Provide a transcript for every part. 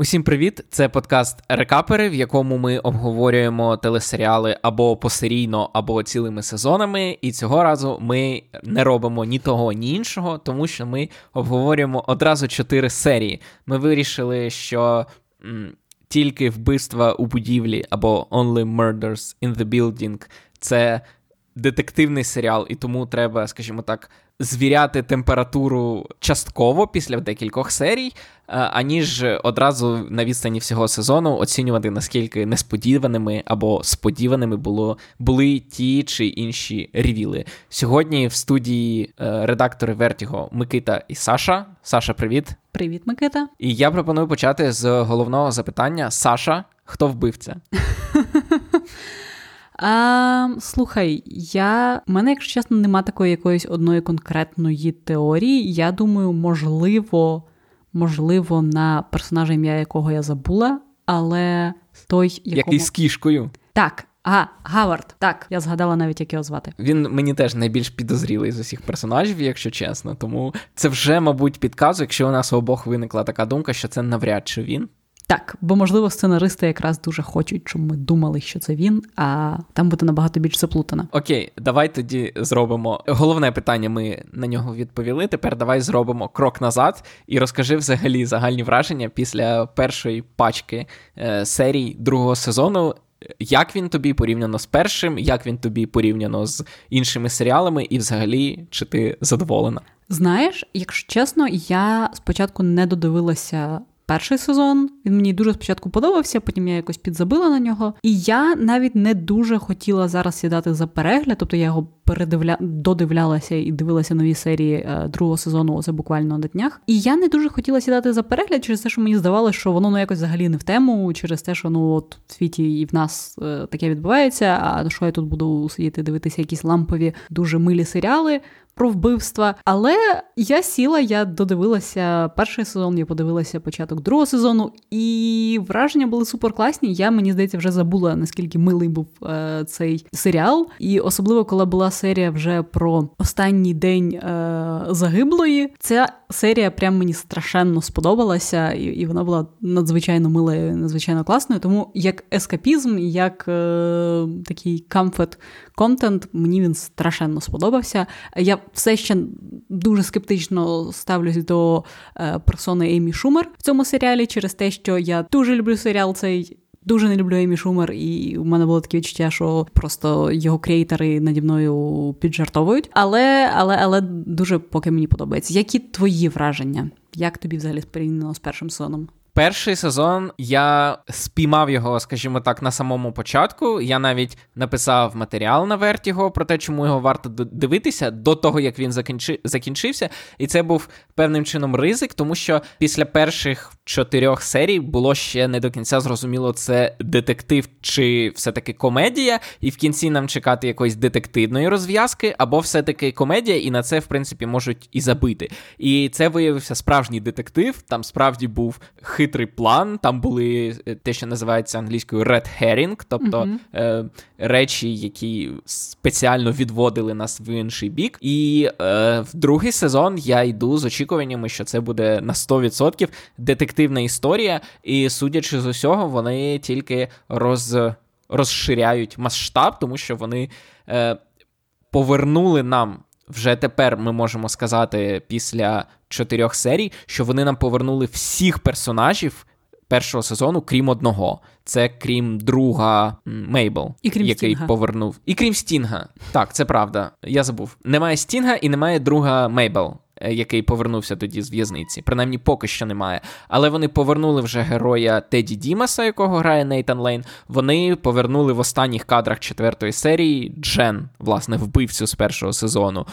Усім привіт! Це подкаст Рекапери, в якому ми обговорюємо телесеріали або посерійно, або цілими сезонами. І цього разу ми не робимо ні того, ні іншого, тому що ми обговорюємо одразу чотири серії. Ми вирішили, що м, тільки вбивства у будівлі або Only Murders in the Building це детективний серіал, і тому треба, скажімо так, звіряти температуру частково після декількох серій, е, аніж одразу на відстані всього сезону оцінювати, наскільки несподіваними або сподіваними було, були ті чи інші ревіли. Сьогодні в студії е, редактори Вертіго Микита і Саша. Саша, привіт. Привіт, Микита. І я пропоную почати з головного запитання: Саша, хто вбивця? А, Слухай, я в мене, якщо чесно, нема такої якоїсь одної конкретної теорії. Я думаю, можливо, можливо, на персонажа ім'я якого я забула, але той, якому... який з кішкою. Так. А, Гавард, так, я згадала навіть, як його звати. Він мені теж найбільш підозрілий з усіх персонажів, якщо чесно. Тому це вже, мабуть, підказує, якщо у нас обох виникла така думка, що це навряд чи він. Так, бо можливо сценаристи якраз дуже хочуть, щоб ми думали, що це він, а там буде набагато більш заплутано. Окей, давай тоді зробимо головне питання. Ми на нього відповіли. Тепер давай зробимо крок назад і розкажи взагалі загальні враження після першої пачки е, серій другого сезону. Як він тобі порівняно з першим, як він тобі порівняно з іншими серіалами, і взагалі чи ти задоволена? Знаєш, якщо чесно, я спочатку не додивилася перший сезон. Він мені дуже спочатку подобався, потім я якось підзабила на нього. І я навіть не дуже хотіла зараз сідати за перегляд, тобто я його передивля... додивлялася і дивилася нові серії е, другого сезону, оце буквально на днях. І я не дуже хотіла сідати за перегляд через те, що мені здавалося, що воно ну якось взагалі не в тему, через те, що ну от в світі і в нас е, таке відбувається. А що я тут буду сидіти дивитися якісь лампові, дуже милі серіали про вбивства. Але я сіла, я додивилася перший сезон, я подивилася початок другого сезону, і враження були супер класні. Я мені здається вже забула наскільки милий був е, цей серіал. І особливо, коли була серія вже про останній день е, загиблої, ця серія прям мені страшенно сподобалася, і і вона була надзвичайно милою, надзвичайно класною. Тому як ескапізм, як е, такий камфет контент, мені він страшенно сподобався. Я все ще дуже скептично ставлюсь до е, персони Еймі Шумер в цьому серіалі через те, що я дуже люблю серіал цей. Дуже не люблю Емі Шумер, і у мене було таке відчуття, що просто його креатори наді мною піджартовують. Але але, але дуже поки мені подобається. Які твої враження? Як тобі взагалі порівняно з першим сезоном? Перший сезон я спіймав його, скажімо так, на самому початку. Я навіть написав матеріал на Вертіго про те, чому його варто дивитися до того, як він закінчи... закінчився. І це був певним чином ризик, тому що після перших чотирьох серій було ще не до кінця зрозуміло, це детектив чи все-таки комедія, і в кінці нам чекати якоїсь детективної розв'язки, або все-таки комедія, і на це, в принципі, можуть і забити. І це виявився справжній детектив. Там справді був хитрий план. Там були е, те, що називається англійською red herring, тобто mm-hmm. е, речі, які спеціально відводили нас в інший бік. І е, в другий сезон я йду з очікуваннями, що це буде на 100% детективна історія, і судячи з усього, вони тільки роз, розширяють масштаб, тому що вони е, повернули нам. Вже тепер ми можемо сказати після чотирьох серій, що вони нам повернули всіх персонажів першого сезону, крім одного. Це крім друга Мейбл, і крім який Стінга. повернув. І крім Стінга. Так, це правда. Я забув. Немає Стінга і немає друга Мейбл. Е, який повернувся тоді з в'язниці. Принаймні, поки що немає. Але вони повернули вже героя Теді Дімаса, якого грає Нейтан Лейн. Вони повернули в останніх кадрах четвертої серії Джен, власне, вбивцю з першого сезону.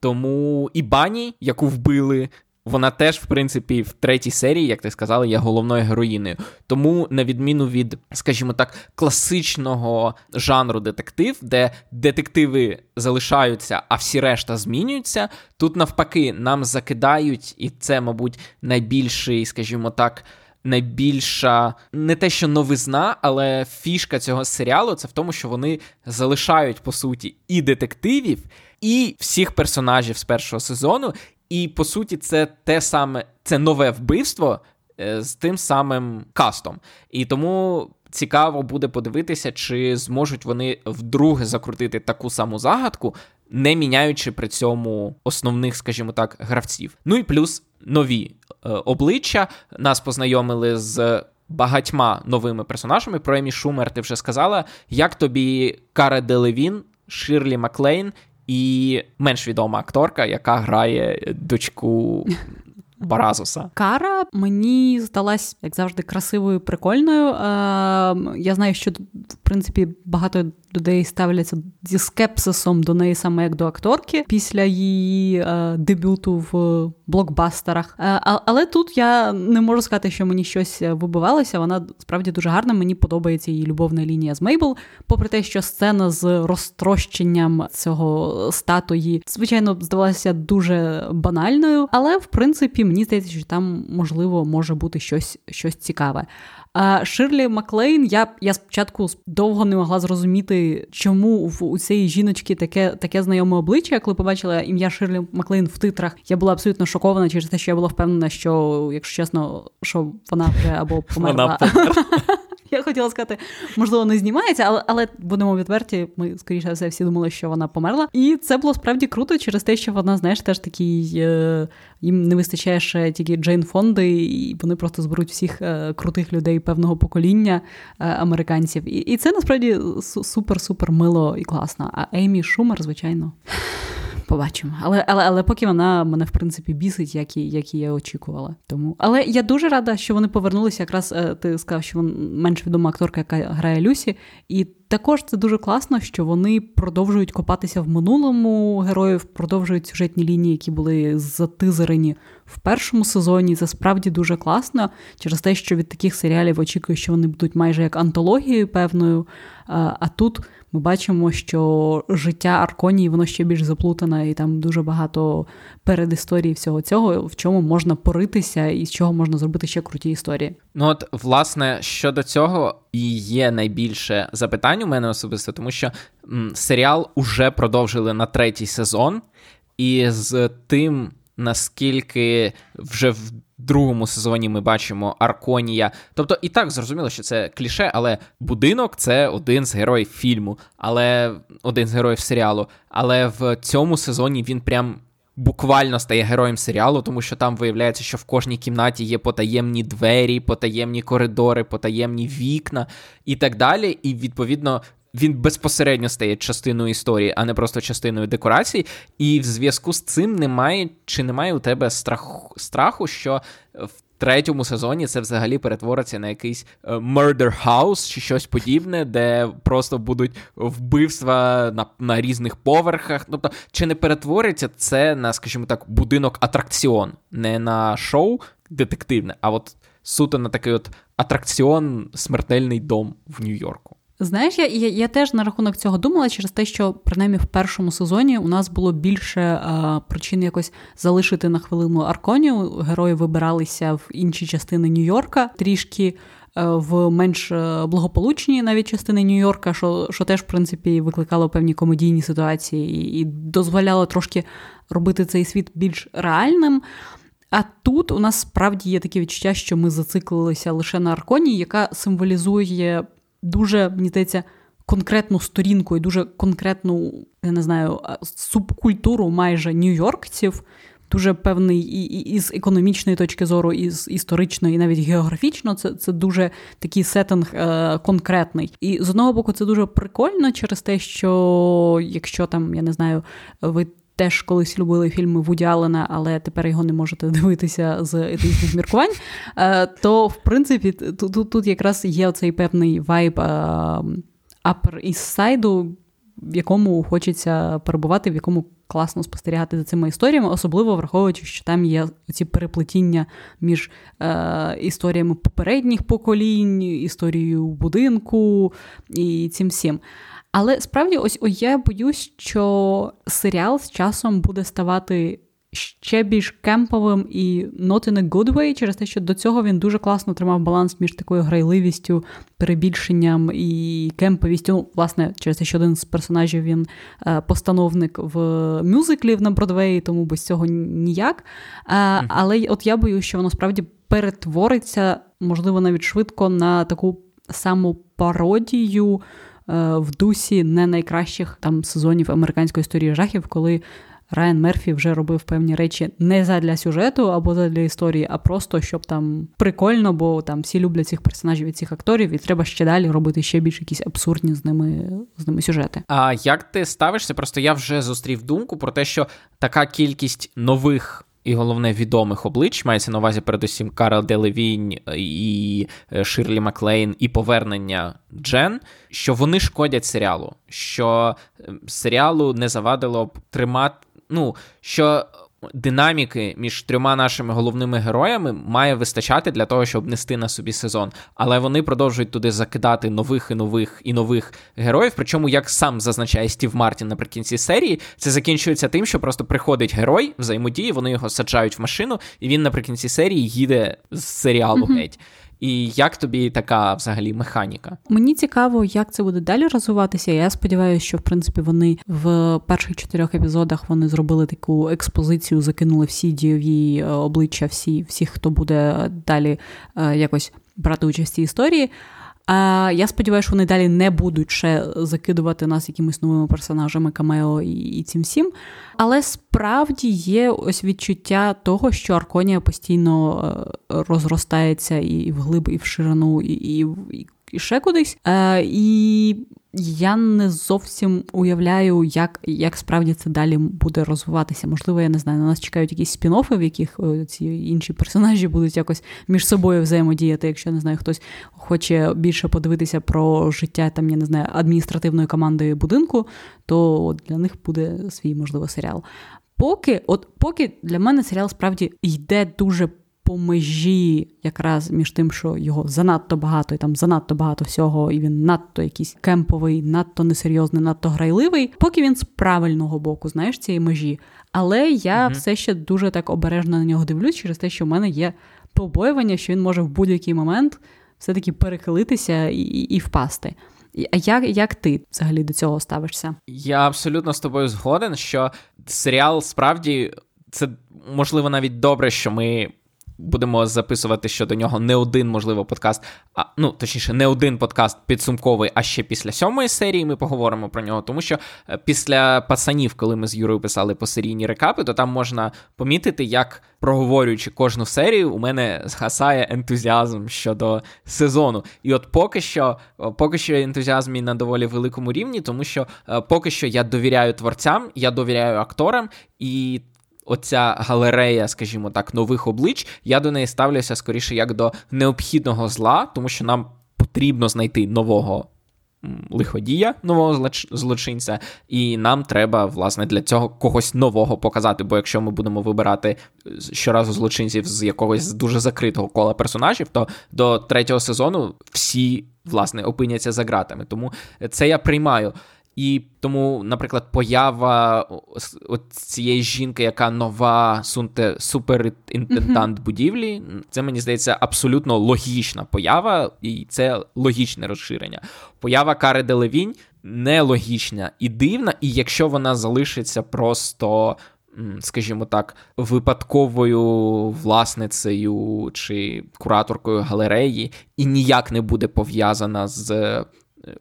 Тому і Бані, яку вбили, вона теж, в принципі, в третій серії, як ти сказала, є головною героїнею. Тому, на відміну від, скажімо так, класичного жанру детектив, де детективи залишаються, а всі решта змінюються. Тут навпаки, нам закидають, і це, мабуть, найбільший, скажімо так. Найбільша не те, що новизна, але фішка цього серіалу це в тому, що вони залишають по суті і детективів, і всіх персонажів з першого сезону, і по суті, це те саме, це нове вбивство. е, з тим самим кастом. І тому цікаво буде подивитися, чи зможуть вони вдруге закрутити таку саму загадку, не міняючи при цьому основних, скажімо так, гравців. Ну і плюс нові е, обличчя нас познайомили з. Багатьма новими персонажами про Емі Шумер ти вже сказала. Як тобі Кара Делевін, Ширлі Маклейн і менш відома акторка, яка грає дочку Баразуса. Кара мені здалась, як завжди, красивою, прикольною. Е, Я знаю, що принципі багато людей ставляться зі скепсисом до неї саме як до акторки після її е, дебюту в блокбастерах. Е, але тут я не можу сказати, що мені щось вибивалося. Вона справді дуже гарна. Мені подобається її любовна лінія з Мейбл. Попри те, що сцена з розтрощенням цього статуї, звичайно, здавалася дуже банальною, але в принципі мені здається, що там можливо може бути щось, щось цікаве. А Ширлі Маклейн, я я спочатку довго не могла зрозуміти, чому в у цієї жіночки таке таке знайоме обличчя. Коли побачила ім'я Ширлі Маклейн в титрах, я була абсолютно шокована через те, що я була впевнена, що, якщо чесно, що вона вже або померла. Я хотіла сказати, можливо, не знімається, але але будемо відверті. Ми скоріше все всі думали, що вона померла. І це було справді круто через те, що вона, знаєш, теж такий е, їм не вистачає ще тільки Джейн Фонди, і вони просто зберуть всіх е, крутих людей певного покоління е, американців. І і це насправді супер-супер мило і класно. А Еймі Шумер, звичайно. Побачимо. Але але, але поки вона мене в принципі бісить, як і як і я очікувала. Тому але я дуже рада, що вони повернулися. Якраз е, ти сказав, що вона менш відома акторка, яка грає Люсі, і також це дуже класно, що вони продовжують копатися в минулому героїв, продовжують сюжетні лінії, які були затизерені в першому сезоні. Це справді дуже класно через те, що від таких серіалів очікую, що вони будуть майже як антологією певною. А тут ми бачимо, що життя Арконії воно ще більш заплутане, і там дуже багато передісторії всього цього, в чому можна поритися і з чого можна зробити ще круті історії. Ну от, власне, щодо цього і є найбільше запитань у мене особисто, тому що м, серіал уже продовжили на третій сезон, і з тим наскільки вже в другому сезоні ми бачимо Арконія. Тобто, і так зрозуміло, що це кліше, але будинок це один з героїв фільму, але один з героїв серіалу. Але в цьому сезоні він прям. Буквально стає героєм серіалу, тому що там виявляється, що в кожній кімнаті є потаємні двері, потаємні коридори, потаємні вікна і так далі. І відповідно він безпосередньо стає частиною історії, а не просто частиною декорацій. І в зв'язку з цим немає чи немає у тебе страху, страху, що в третьому сезоні це взагалі перетвориться на якийсь е, murder house чи щось подібне, де просто будуть вбивства на на різних поверхах. Тобто, чи не перетвориться це на, скажімо так, будинок атракціон, не на шоу детективне, а от суто на такий от атракціон смертельний дом в Нью-Йорку. Знаєш, я, я я, теж на рахунок цього думала через те, що принаймні в першому сезоні у нас було більше а, причин якось залишити на хвилину Арконію. Герої вибиралися в інші частини Нью-Йорка трішки. Е, в менш е, благополучні навіть частини Нью-Йорка, що що теж, в принципі, викликало певні комедійні ситуації і, і дозволяло трошки робити цей світ більш реальним. А тут у нас справді є таке відчуття, що ми зациклилися лише на Арконі, яка символізує дуже, мені здається, конкретну сторінку і дуже конкретну, я не знаю, субкультуру майже нью-йоркців. Дуже певний і, і, з економічної точки зору, і з історичної, і навіть географічно, це це дуже такий сеттинг е, конкретний. І з одного боку, це дуже прикольно через те, що якщо там, я не знаю, ви теж колись любили фільми Вуді Аллена, але тепер його не можете дивитися з етичних міркувань. Е, то, в принципі, тут тут, тут якраз є оцей певний вайб е, Upper East Side, в якому хочеться перебувати, в якому класно спостерігати за цими історіями, особливо враховуючи, що там є ці переплетіння між е, історіями попередніх поколінь, історією будинку і цим всім. Але справді, ось я боюсь, що серіал з часом буде ставати ще більш кемповим і not in a good way, через те, що до цього він дуже класно тримав баланс між такою грайливістю, перебільшенням і кемповістю. Ну, власне, через те, що один з персонажів він е, постановник в мюзиклів на Бродвеї, тому без цього ніяк. Mm-hmm. Але от я боюсь, що воно справді перетвориться, можливо, навіть швидко на таку саму пародію е, в дусі не найкращих там сезонів американської історії жахів, коли Райан Мерфі вже робив певні речі не задля сюжету або задля історії, а просто щоб там прикольно, бо там всі люблять цих персонажів і цих акторів, і треба ще далі робити ще більш якісь абсурдні з ними з ними сюжети. А як ти ставишся? Просто я вже зустрів думку про те, що така кількість нових. І головне відомих облич. Мається на увазі, передусім Карл Делевінь і е, Ширлі Маклейн, і повернення Джен, що вони шкодять серіалу, що ем, серіалу не завадило б тримати ну, що динаміки між трьома нашими головними героями має вистачати для того, щоб нести на собі сезон. Але вони продовжують туди закидати нових і нових і нових героїв. Причому, як сам зазначає Стів Мартін наприкінці серії, це закінчується тим, що просто приходить герой, взаємодії, вони його саджають в машину, і він наприкінці серії їде з серіалу mm-hmm. І як тобі така взагалі механіка? Мені цікаво, як це буде далі розвиватися. Я сподіваюся, що в принципі вони в перших чотирьох епізодах вони зробили таку експозицію, закинули всі дієві е, обличчя, всі, всіх, хто буде далі е, якось брати участь в цій історії. А я сподіваюся, що вони далі не будуть ще закидувати нас якимись новими персонажами Камео і, і цим всім. Але справді є ось відчуття того, що Арконія постійно е, розростається і в глиб, і в ширину, і, і, і ще кудись. Е, І я не зовсім уявляю, як як справді це далі буде розвиватися. Можливо, я не знаю, на нас чекають якісь спін-оффи, в яких е, ці інші персонажі будуть якось між собою взаємодіяти. Якщо не знаю, хтось хоче більше подивитися про життя там, я не знаю, адміністративної команди будинку, то для них буде свій можливо серіал. Поки, от поки для мене серіал справді йде дуже по межі якраз між тим, що його занадто багато, і там занадто багато всього, і він надто якийсь кемповий, надто несерйозний, надто грайливий, поки він з правильного боку, знаєш, цієї межі. Але я угу. все ще дуже так обережно на нього дивлюсь через те, що в мене є побоювання, що він може в будь-який момент все-таки перехилитися і, і, і впасти. А як як ти взагалі до цього ставишся? Я абсолютно з тобою згоден, що серіал справді це можливо навіть добре, що ми будемо записувати щодо нього не один, можливо, подкаст, а ну точніше, не один подкаст підсумковий, а ще після сьомої серії ми поговоримо про нього. Тому що е, після пацанів, коли ми з Юрою писали посерійні рекапи, то там можна помітити, як проговорюючи кожну серію, у мене згасає ентузіазм щодо сезону. І от поки що, поки що ентузіазм мій на доволі великому рівні, тому що е, поки що я довіряю творцям, я довіряю акторам і оця галерея, скажімо так, нових облич, я до неї ставлюся скоріше як до необхідного зла, тому що нам потрібно знайти нового. Лиходія нового злочинця, і нам треба, власне, для цього когось нового показати. Бо якщо ми будемо вибирати щоразу злочинців з якогось дуже закритого кола персонажів, то до третього сезону всі, власне, опиняться за ґратами. Тому це я приймаю. І тому, наприклад, поява цієї жінки, яка нова сунте суперінтендант будівлі, це мені здається абсолютно логічна поява, і це логічне розширення. Поява Кари Делевінь нелогічна і дивна, і якщо вона залишиться просто. Скажімо так, випадковою власницею чи кураторкою галереї, і ніяк не буде пов'язана з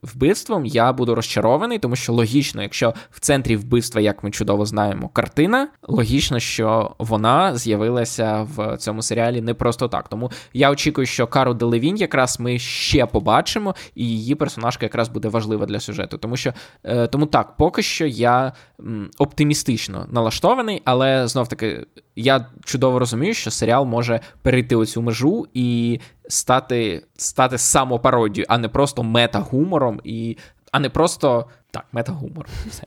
вбивством, я буду розчарований, тому що логічно, якщо в центрі вбивства, як ми чудово знаємо, картина, логічно, що вона з'явилася в цьому серіалі не просто так. Тому я очікую, що Кару Делевінь якраз ми ще побачимо, і її персонажка якраз буде важлива для сюжету. Тому що е, тому так, поки що я оптимістично налаштований, але знов таки я чудово розумію, що серіал може перейти оцю межу і стати стати самопародією, а не просто мета-гумором, і, а не просто так, мета-гумор. Все,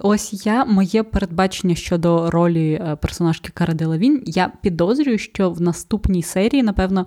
Ось я, моє передбачення щодо ролі е, персонажки Кари Делавінь, я підозрюю, що в наступній серії, напевно,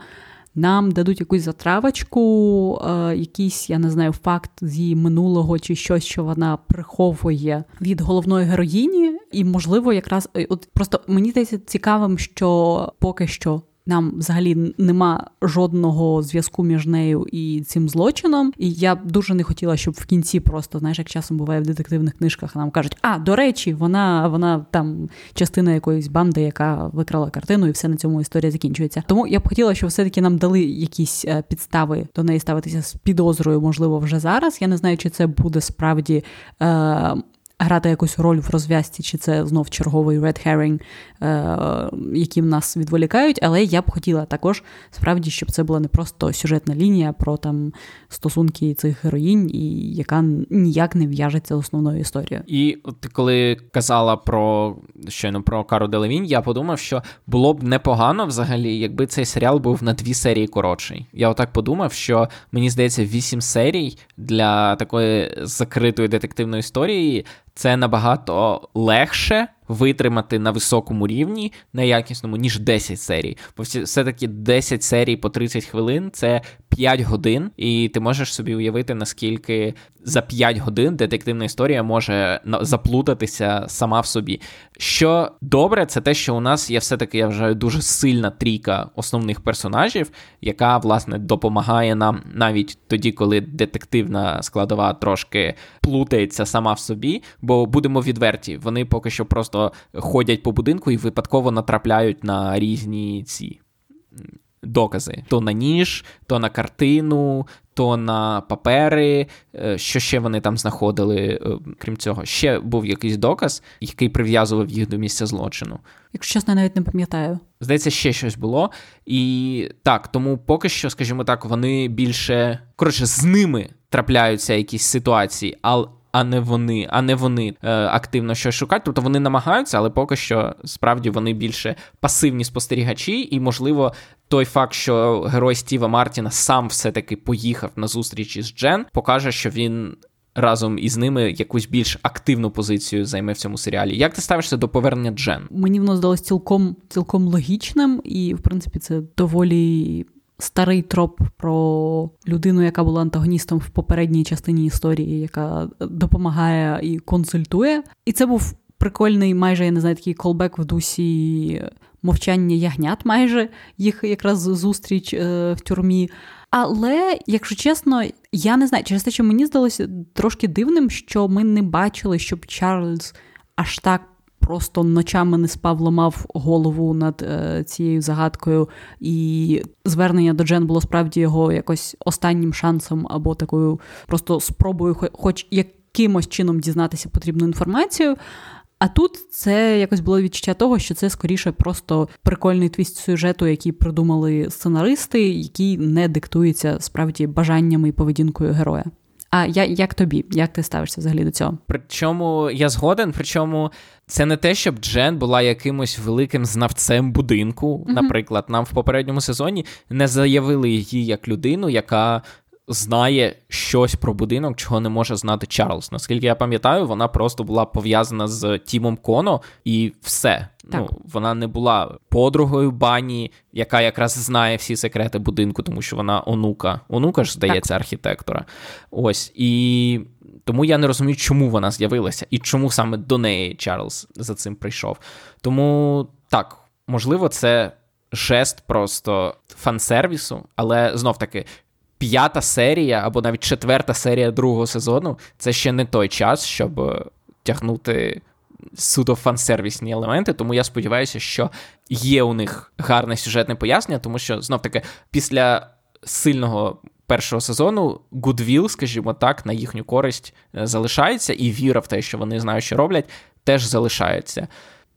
нам дадуть якусь затравочку, е, якийсь, я не знаю, факт з її минулого чи щось, що вона приховує від головної героїні, і, можливо, якраз е, от просто мені здається цікавим, що поки що нам взагалі нема жодного зв'язку між нею і цим злочином. І я дуже не хотіла, щоб в кінці просто, знаєш, як часом буває в детективних книжках, нам кажуть, а до речі, вона вона там частина якоїсь банди, яка викрала картину, і все на цьому історія закінчується. Тому я б хотіла, щоб все-таки нам дали якісь е, підстави до неї ставитися з підозрою, можливо, вже зараз. Я не знаю, чи це буде справді. Е- грати якусь роль в розв'язці, чи це знов черговий red herring, які нас відволікають. Але я б хотіла також справді, щоб це була не просто сюжетна лінія про там стосунки цих героїнь, і яка ніяк не в'яжеться з основною історією. І ти коли казала про щойно про Кару Делевінь, я подумав, що було б непогано взагалі, якби цей серіал був на дві серії коротший. Я отак подумав, що мені здається, вісім серій для такої закритої детективної історії це набагато легше витримати на високому рівні, на якісному, ніж 10 серій. Бо все-таки 10 серій по 30 хвилин це 5 годин, і ти можеш собі уявити, наскільки за 5 годин детективна історія може заплутатися сама в собі. Що добре, це те, що у нас є все-таки, я вважаю, дуже сильна трійка основних персонажів, яка, власне, допомагає нам навіть тоді, коли детективна складова трошки плутається сама в собі. Бо будемо відверті, вони поки що просто ходять по будинку і випадково натрапляють на різні ці докази: то на ніж, то на картину, то на папери. Е, що ще вони там знаходили? Е, крім цього, ще був якийсь доказ, який прив'язував їх до місця злочину. Якщо чесно, я навіть не пам'ятаю. Здається, ще щось було. І так, тому поки що, скажімо так, вони більше коротше з ними трапляються якісь ситуації, але а не вони, а не вони е, активно щось шукають. Тобто вони намагаються, але поки що справді вони більше пасивні спостерігачі, і, можливо, той факт, що герой Стіва Мартіна сам все-таки поїхав на зустріч із Джен, покаже, що він. Разом із ними якусь більш активну позицію займе в цьому серіалі. Як ти ставишся до повернення Джен? Мені воно здалось цілком цілком логічним, і в принципі це доволі старий троп про людину, яка була антагоністом в попередній частині історії, яка допомагає і консультує. І це був прикольний, майже я не знаю, такий колбек в дусі мовчання ягнят, майже їх якраз зустріч е, в тюрмі. Але, якщо чесно, я не знаю, через те, що мені здалося трошки дивним, що ми не бачили, щоб Чарльз аж так просто ночами не спав, ламав голову над е, цією загадкою, і звернення до Джен було справді його якось останнім шансом або такою просто спробою, хоч якимось чином дізнатися потрібну інформацію. А тут це якось було відчуття того, що це скоріше просто прикольний твіст сюжету, який придумали сценаристи, який не диктується справді бажаннями і поведінкою героя. А я як тобі? Як ти ставишся взагалі до цього? Причому я згоден, причому це не те, щоб Джен була якимось великим знавцем будинку. Наприклад, нам в попередньому сезоні не заявили її як людину, яка знає щось про будинок, чого не може знати Чарльз. Наскільки я пам'ятаю, вона просто була пов'язана з Тімом Коно і все. Так. Ну, Вона не була подругою бані, яка якраз знає всі секрети будинку, тому що вона онука. Онука ж здається, так. архітектора. Ось і. Тому я не розумію, чому вона з'явилася і чому саме до неї Чарльз за цим прийшов. Тому так, можливо, це жест просто фан-сервісу, але знов таки п'ята серія або навіть четверта серія другого сезону це ще не той час, щоб е, тягнути суто фан-сервісні елементи. Тому я сподіваюся, що є у них гарне сюжетне пояснення, тому що знов таки після сильного. Першого сезону Гудвіл, скажімо так, на їхню користь е, залишається, і віра в те, що вони знають, що роблять, теж залишається.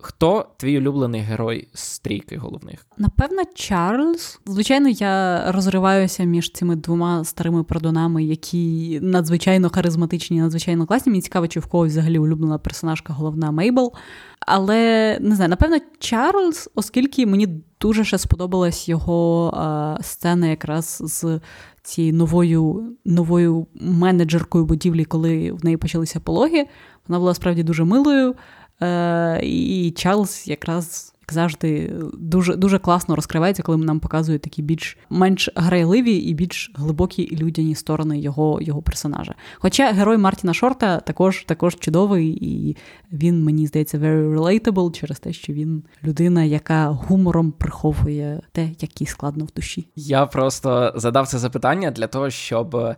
Хто твій улюблений герой з стрійки головних? Напевно, Чарльз. Звичайно, я розриваюся між цими двома старими продонами, які надзвичайно харизматичні, надзвичайно класні. Мені цікаво, чи в когось взагалі улюблена персонажка головна Мейбл. Але не знаю, напевно, Чарльз, оскільки мені дуже ще сподобалась його а, сцена якраз з цією новою новою менеджеркою будівлі, коли в неї почалися пологи. Вона була справді дуже милою. Е, І Чарльз якраз як завжди, дуже дуже класно розкривається, коли нам показують такі більш менш грайливі і більш глибокі людяні сторони його його персонажа. Хоча герой Мартіна Шорта також також чудовий, і він, мені здається, very relatable через те, що він людина, яка гумором приховує те, як їй складно в душі. Я просто задав це запитання для того, щоб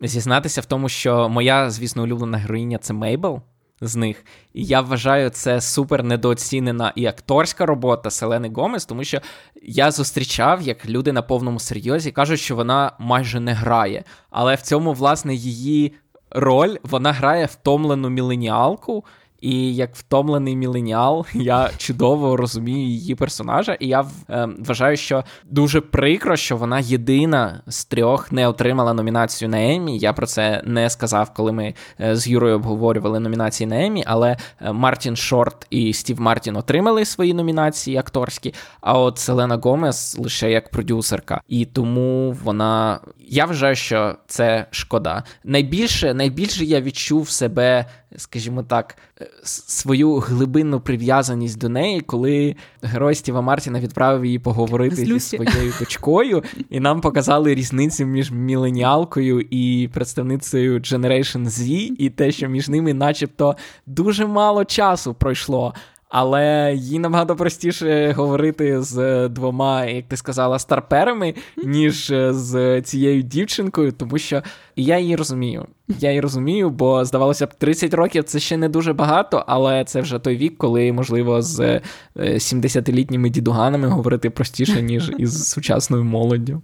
зізнатися в тому, що моя, звісно, улюблена героїня це Мейбл з них. І я вважаю, це супер недооцінена і акторська робота Селени Гомес, тому що я зустрічав, як люди на повному серйозі кажуть, що вона майже не грає. Але в цьому, власне, її роль вона грає втомлену міленіалку. І як втомлений міленіал, я чудово розумію її персонажа, і я е, вважаю, що дуже прикро, що вона єдина з трьох не отримала номінацію на Еммі. Я про це не сказав, коли ми е, з Юрою обговорювали номінації на Еммі, але е, Мартін Шорт і Стів Мартін отримали свої номінації акторські. А от Селена Гомес лише як продюсерка. І тому вона. Я вважаю, що це шкода. Найбільше, найбільше я відчув себе скажімо так, е, свою глибинну прив'язаність до неї, коли герой Стіва Мартіна відправив її поговорити зі своєю дочкою, і нам показали різницю між міленіалкою і представницею Generation Z, і те, що між ними, начебто, дуже мало часу пройшло. Але їй набагато простіше говорити з двома, як ти сказала, старперами, ніж з цією дівчинкою, тому що я її розумію. Я її розумію, бо здавалося б, 30 років це ще не дуже багато, але це вже той вік, коли можливо з 70-літніми е, дідуганами говорити простіше, ніж із сучасною молоддю.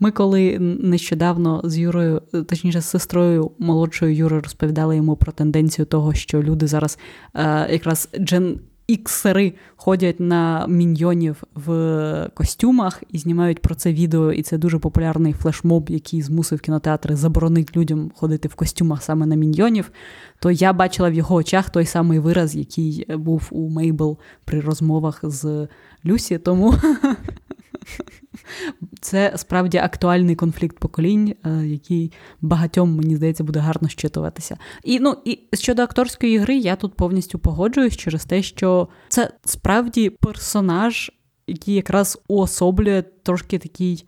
Ми коли нещодавно з Юрою, точніше, з сестрою молодшою Юрою розповідали йому про тенденцію того, що люди зараз е, якраз джен. Іксери ходять на міньйонів в костюмах і знімають про це відео, і це дуже популярний флешмоб, який змусив кінотеатри заборонити людям ходити в костюмах саме на міньйонів. То я бачила в його очах той самий вираз, який був у Мейбл при розмовах з Люсі. Тому це справді актуальний конфлікт поколінь, е, який багатьом, мені здається, буде гарно щитуватися. І ну і щодо акторської гри, я тут повністю погоджуюсь через те, що це справді персонаж, який якраз уособлює трошки такий.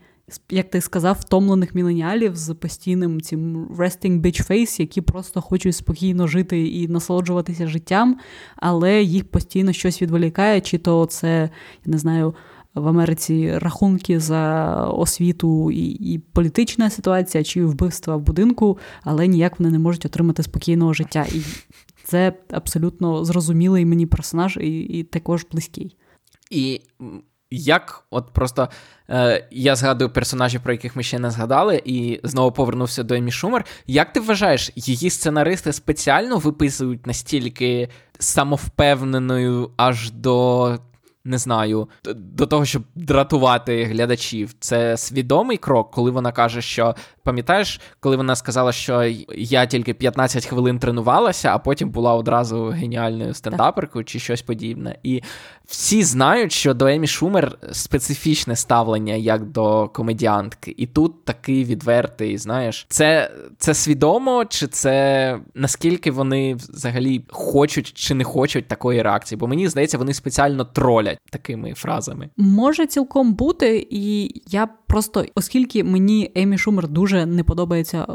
Як ти сказав, втомлених міленіалів з постійним цим resting bitch face, які просто хочуть спокійно жити і насолоджуватися життям, але їх постійно щось відволікає, чи то це, я не знаю, в Америці рахунки за освіту і і політична ситуація, чи вбивства в будинку, але ніяк вони не можуть отримати спокійного життя. І це абсолютно зрозумілий мені персонаж, і, і також близький. І як, от просто е, я згадую персонажів, про яких ми ще не згадали, і знову повернувся до Емі Шумер. Як ти вважаєш, її сценаристи спеціально виписують настільки самовпевненою аж до не знаю, до того, щоб дратувати глядачів. Це свідомий крок, коли вона каже, що пам'ятаєш, коли вона сказала, що я тільки 15 хвилин тренувалася, а потім була одразу геніальною стендаперкою чи щось подібне. І всі знають, що до Емі Шумер специфічне ставлення як до комедіантки, і тут такий відвертий, знаєш, це це свідомо, чи це наскільки вони взагалі хочуть чи не хочуть такої реакції? Бо мені здається, вони спеціально тролять такими фразами. Може цілком бути, і я просто, оскільки мені Емі Шумер дуже не подобається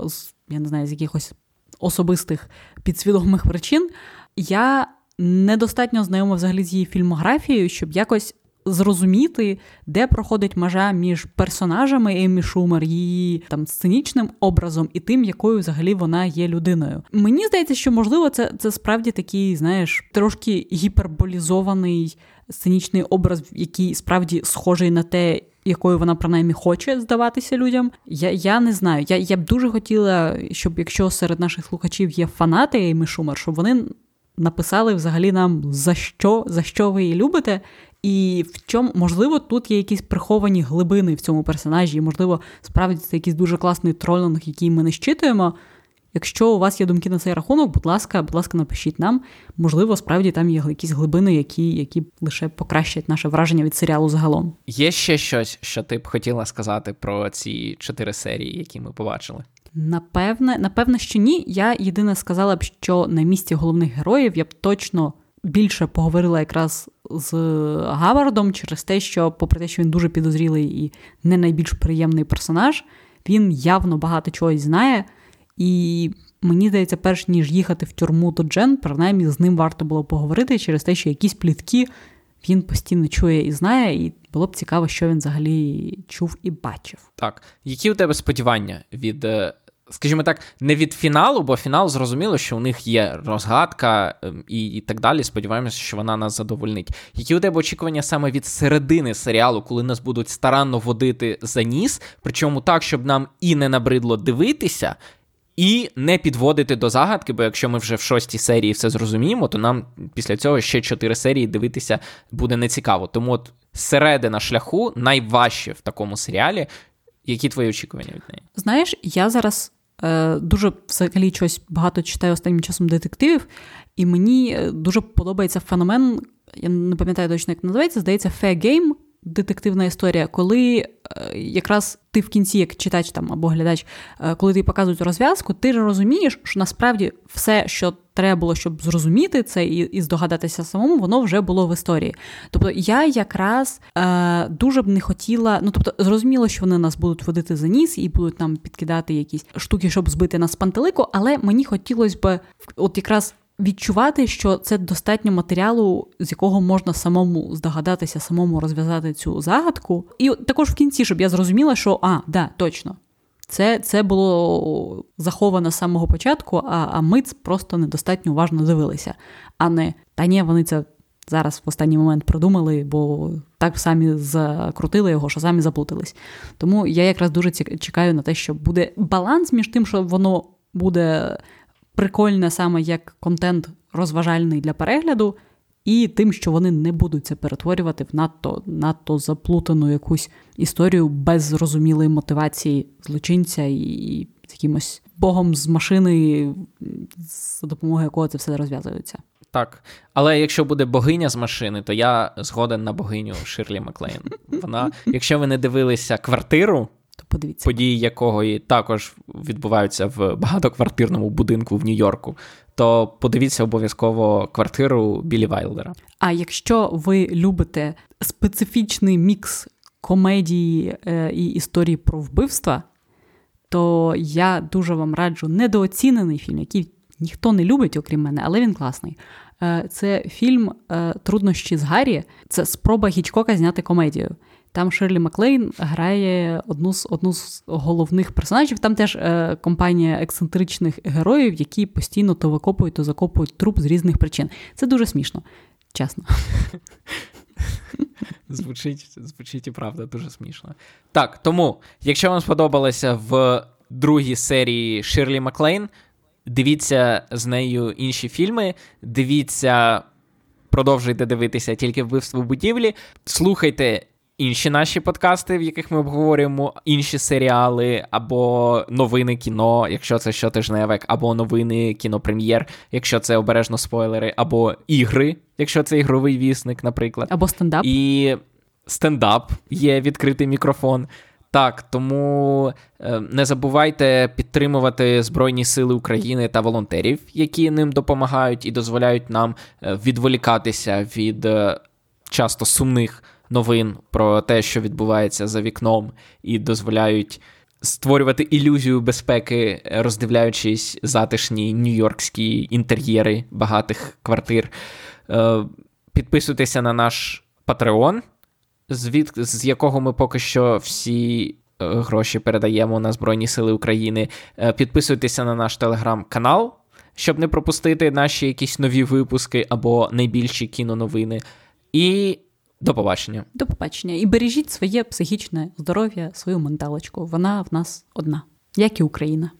я не знаю, з якихось особистих підсвідомих причин, я недостатньо знайома взагалі з її фільмографією, щоб якось. Зрозуміти, де проходить межа між персонажами Еммі Шумер, її там сценічним образом і тим, якою взагалі вона є людиною. Мені здається, що можливо це це справді такий, знаєш, трошки гіперболізований сценічний образ, який справді схожий на те, якою вона принаймні хоче здаватися людям. Я я не знаю. Я я б дуже хотіла, щоб якщо серед наших слухачів є фанати Еймі Шумер, щоб вони написали взагалі нам за що, за що ви її любите. І в чому, можливо, тут є якісь приховані глибини в цьому персонажі, і, можливо, справді це якийсь дуже класний тролінг, який ми не щитуємо. Якщо у вас є думки на цей рахунок, будь ласка, будь ласка, напишіть нам. Можливо, справді там є якісь глибини, які які лише покращать наше враження від серіалу загалом. Є ще щось, що ти б хотіла сказати про ці чотири серії, які ми побачили? Напевне, напевне, що ні. Я єдине сказала б, що на місці головних героїв я б точно більше поговорила якраз з Гавардом через те, що, попри те, що він дуже підозрілий і не найбільш приємний персонаж, він явно багато чогось знає. І мені здається, перш ніж їхати в тюрму до Джен, принаймні з ним варто було поговорити через те, що якісь плітки він постійно чує і знає, і було б цікаво, що він взагалі чув і бачив. Так, які у тебе сподівання від. Е, скажімо так, не від фіналу, бо фінал зрозуміло, що у них є розгадка ем, і і так далі. Сподіваємося, що вона нас задовольнить. Які у тебе очікування саме від середини серіалу, коли нас будуть старанно водити за ніс, причому так, щоб нам і не набридло дивитися, і не підводити до загадки, бо якщо ми вже в шостій серії все зрозуміємо, то нам після цього ще чотири серії дивитися буде нецікаво. Тому от середина шляху найважче в такому серіалі. Які твої очікування від неї? Знаєш, я зараз е, дуже взагалі щось багато читаю останнім часом детективів, і мені е, дуже подобається феномен. Я не пам'ятаю точно, як називається, здається, Fair Game, детективна історія, коли якраз ти в кінці, як читач там або глядач, е, коли ти показують розв'язку, ти розумієш, що насправді все, що треба було, щоб зрозуміти це і і здогадатися самому, воно вже було в історії. Тобто я якраз е, дуже б не хотіла, ну тобто, зрозуміло, що вони нас будуть водити за ніс і будуть нам підкидати якісь штуки, щоб збити нас з пантелику, але мені хотілося б от якраз відчувати, що це достатньо матеріалу, з якого можна самому здогадатися, самому розв'язати цю загадку. І також в кінці, щоб я зрозуміла, що а, да, точно. Це це було заховано з самого початку, а а ми просто недостатньо уважно дивилися. А не та ні, вони це зараз в останній момент продумали, бо так самі закрутили його, що самі заплутались. Тому я якраз дуже чекаю на те, що буде баланс між тим, що воно буде прикольне саме як контент розважальний для перегляду, і тим, що вони не будуть це перетворювати в надто надто заплутану якусь історію без зрозумілої мотивації злочинця і з якимось богом з машини, за допомогою якого це все розв'язується. Так, але якщо буде богиня з машини, то я згоден на богиню Ширлі Маклейн. Вона, якщо ви не дивилися квартиру, подивіться. Події якої також відбуваються в багатоквартирному будинку в Нью-Йорку, то подивіться обов'язково квартиру Білі Вайлдера. А якщо ви любите специфічний мікс комедії е, і історії про вбивства, то я дуже вам раджу недооцінений фільм, який ніхто не любить, окрім мене, але він класний. Е, це фільм е, Труднощі з Гаррі. Це спроба Гічкока зняти комедію. Там Ширлі Маклейн грає одну з одну з головних персонажів. Там теж е, компанія ексцентричних героїв, які постійно то викопують, то закопують труп з різних причин. Це дуже смішно, чесно. Звучить, звучить і правда, дуже смішно. Так, тому, якщо вам сподобалося в другій серії Ширлі Маклейн, дивіться з нею інші фільми, дивіться, продовжуйте дивитися тільки вбивство будівлі, слухайте інші наші подкасти, в яких ми обговорюємо інші серіали, або новини кіно, якщо це щотижневик, або новини кінопрем'єр, якщо це обережно спойлери, або ігри, якщо це ігровий вісник, наприклад. Або стендап. І стендап є відкритий мікрофон. Так, тому е, не забувайте підтримувати Збройні Сили України та волонтерів, які ним допомагають і дозволяють нам е, відволікатися від е, часто сумних новин про те, що відбувається за вікном, і дозволяють створювати ілюзію безпеки, роздивляючись затишні нью-йоркські інтер'єри багатих квартир. Е, підписуйтеся на наш Patreon, звід, з якого ми поки що всі. Е, гроші передаємо на Збройні Сили України. Е, підписуйтеся на наш телеграм-канал, щоб не пропустити наші якісь нові випуски або найбільші кіноновини. І до побачення. До побачення. І бережіть своє психічне здоров'я, свою менталочку. Вона в нас одна, як і Україна.